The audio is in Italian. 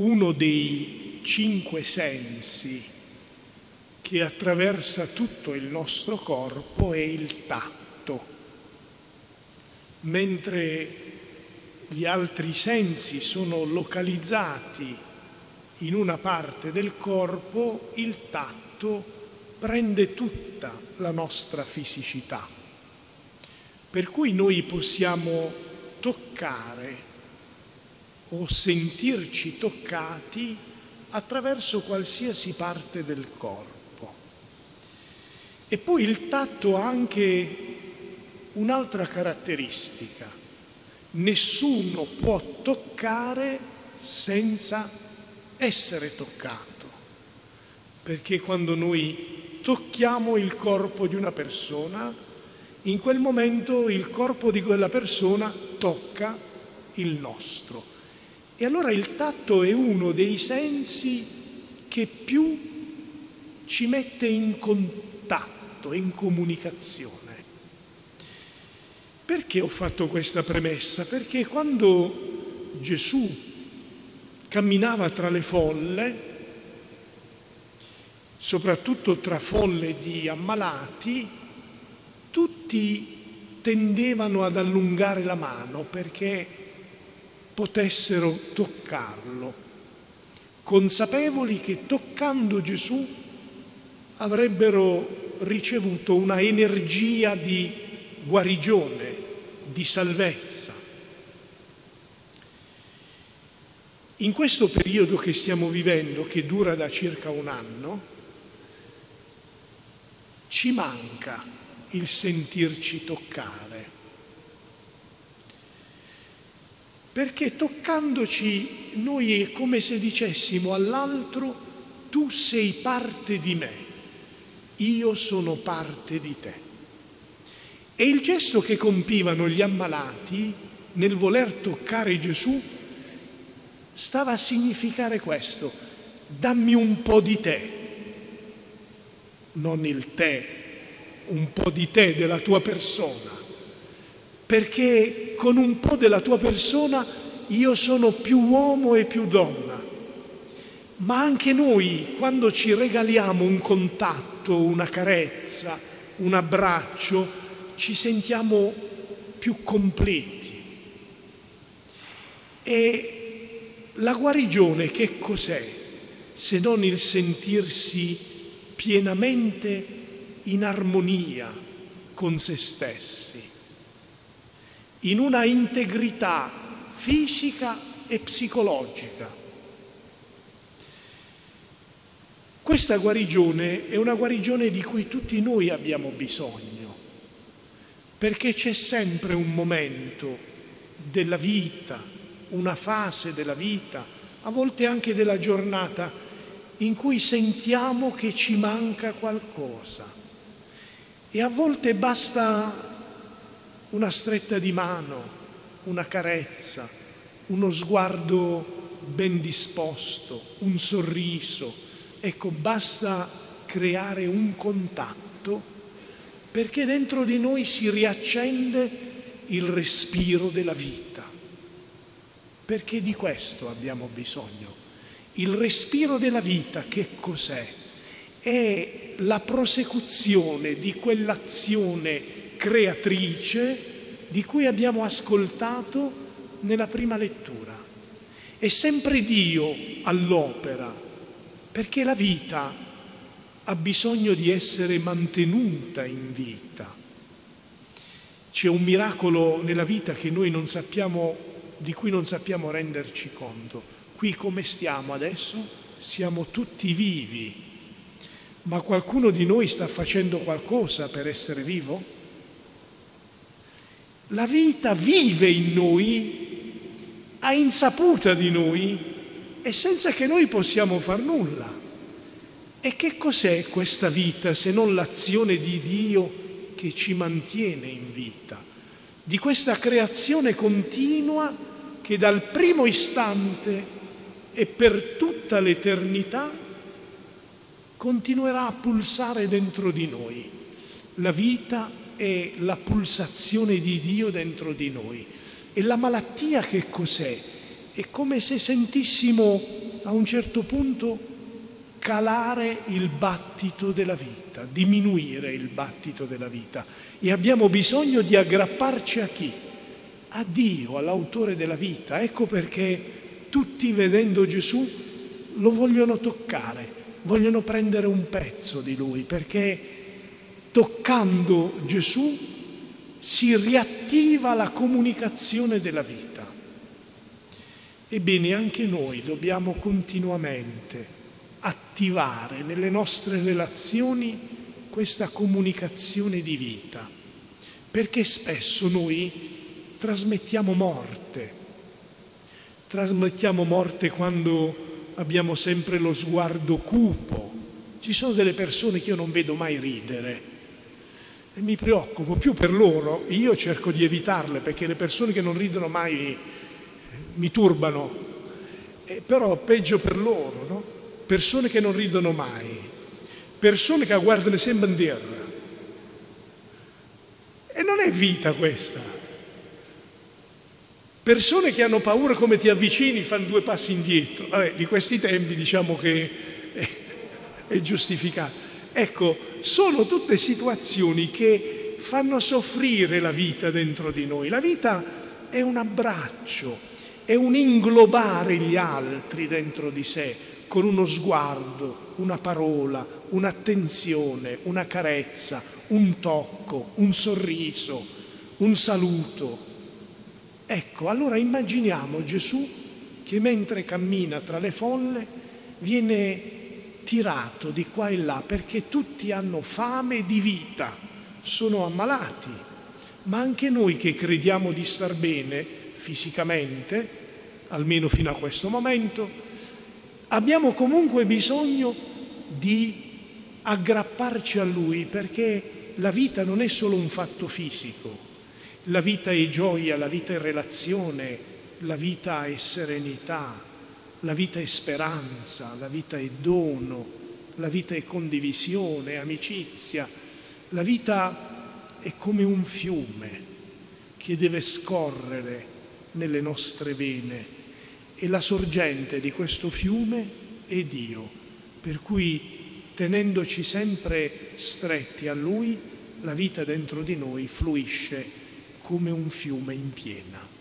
uno dei cinque sensi che attraversa tutto il nostro corpo è il tatto, mentre gli altri sensi sono localizzati in una parte del corpo, il tatto prende tutta la nostra fisicità. Per cui noi possiamo toccare o sentirci toccati attraverso qualsiasi parte del corpo. E poi il tatto ha anche un'altra caratteristica. Nessuno può toccare senza essere toccato, perché quando noi tocchiamo il corpo di una persona, in quel momento il corpo di quella persona tocca il nostro. E allora il tatto è uno dei sensi che più ci mette in contatto in comunicazione. Perché ho fatto questa premessa? Perché quando Gesù camminava tra le folle, soprattutto tra folle di ammalati, tutti tendevano ad allungare la mano perché potessero toccarlo, consapevoli che toccando Gesù avrebbero ricevuto una energia di guarigione, di salvezza. In questo periodo che stiamo vivendo, che dura da circa un anno, ci manca il sentirci toccare. Perché toccandoci noi è come se dicessimo all'altro tu sei parte di me io sono parte di te. E il gesto che compivano gli ammalati nel voler toccare Gesù stava a significare questo, dammi un po' di te, non il te, un po' di te della tua persona, perché con un po' della tua persona io sono più uomo e più donna. Ma anche noi, quando ci regaliamo un contatto, una carezza, un abbraccio, ci sentiamo più completi. E la guarigione che cos'è se non il sentirsi pienamente in armonia con se stessi, in una integrità fisica e psicologica Questa guarigione è una guarigione di cui tutti noi abbiamo bisogno, perché c'è sempre un momento della vita, una fase della vita, a volte anche della giornata, in cui sentiamo che ci manca qualcosa. E a volte basta una stretta di mano, una carezza, uno sguardo ben disposto, un sorriso Ecco, basta creare un contatto perché dentro di noi si riaccende il respiro della vita. Perché di questo abbiamo bisogno. Il respiro della vita che cos'è? È la prosecuzione di quell'azione creatrice di cui abbiamo ascoltato nella prima lettura. È sempre Dio all'opera perché la vita ha bisogno di essere mantenuta in vita. C'è un miracolo nella vita sappiamo, di cui non sappiamo renderci conto. Qui come stiamo adesso? Siamo tutti vivi, ma qualcuno di noi sta facendo qualcosa per essere vivo? La vita vive in noi, a insaputa di noi, e senza che noi possiamo far nulla. E che cos'è questa vita se non l'azione di Dio che ci mantiene in vita? Di questa creazione continua che dal primo istante e per tutta l'eternità continuerà a pulsare dentro di noi. La vita è la pulsazione di Dio dentro di noi. E la malattia che cos'è? È come se sentissimo a un certo punto calare il battito della vita, diminuire il battito della vita e abbiamo bisogno di aggrapparci a chi? A Dio, all'autore della vita. Ecco perché tutti vedendo Gesù lo vogliono toccare, vogliono prendere un pezzo di lui, perché toccando Gesù si riattiva la comunicazione della vita. Ebbene, anche noi dobbiamo continuamente attivare nelle nostre relazioni questa comunicazione di vita, perché spesso noi trasmettiamo morte, trasmettiamo morte quando abbiamo sempre lo sguardo cupo. Ci sono delle persone che io non vedo mai ridere mi preoccupo più per loro, io cerco di evitarle perché le persone che non ridono mai mi turbano, eh, però peggio per loro, no? persone che non ridono mai, persone che guardano sempre in terra. E non è vita questa. Persone che hanno paura come ti avvicini fanno due passi indietro. Vabbè, di questi tempi diciamo che è, è giustificato. Ecco, sono tutte situazioni che fanno soffrire la vita dentro di noi. La vita è un abbraccio, è un inglobare gli altri dentro di sé con uno sguardo, una parola, un'attenzione, una carezza, un tocco, un sorriso, un saluto. Ecco, allora immaginiamo Gesù che mentre cammina tra le folle viene tirato di qua e là perché tutti hanno fame di vita, sono ammalati, ma anche noi che crediamo di star bene fisicamente, almeno fino a questo momento, abbiamo comunque bisogno di aggrapparci a Lui perché la vita non è solo un fatto fisico, la vita è gioia, la vita è relazione, la vita è serenità, la vita è speranza, la vita è dono, la vita è condivisione, amicizia. La vita è come un fiume che deve scorrere nelle nostre vene e la sorgente di questo fiume è Dio, per cui tenendoci sempre stretti a Lui, la vita dentro di noi fluisce come un fiume in piena.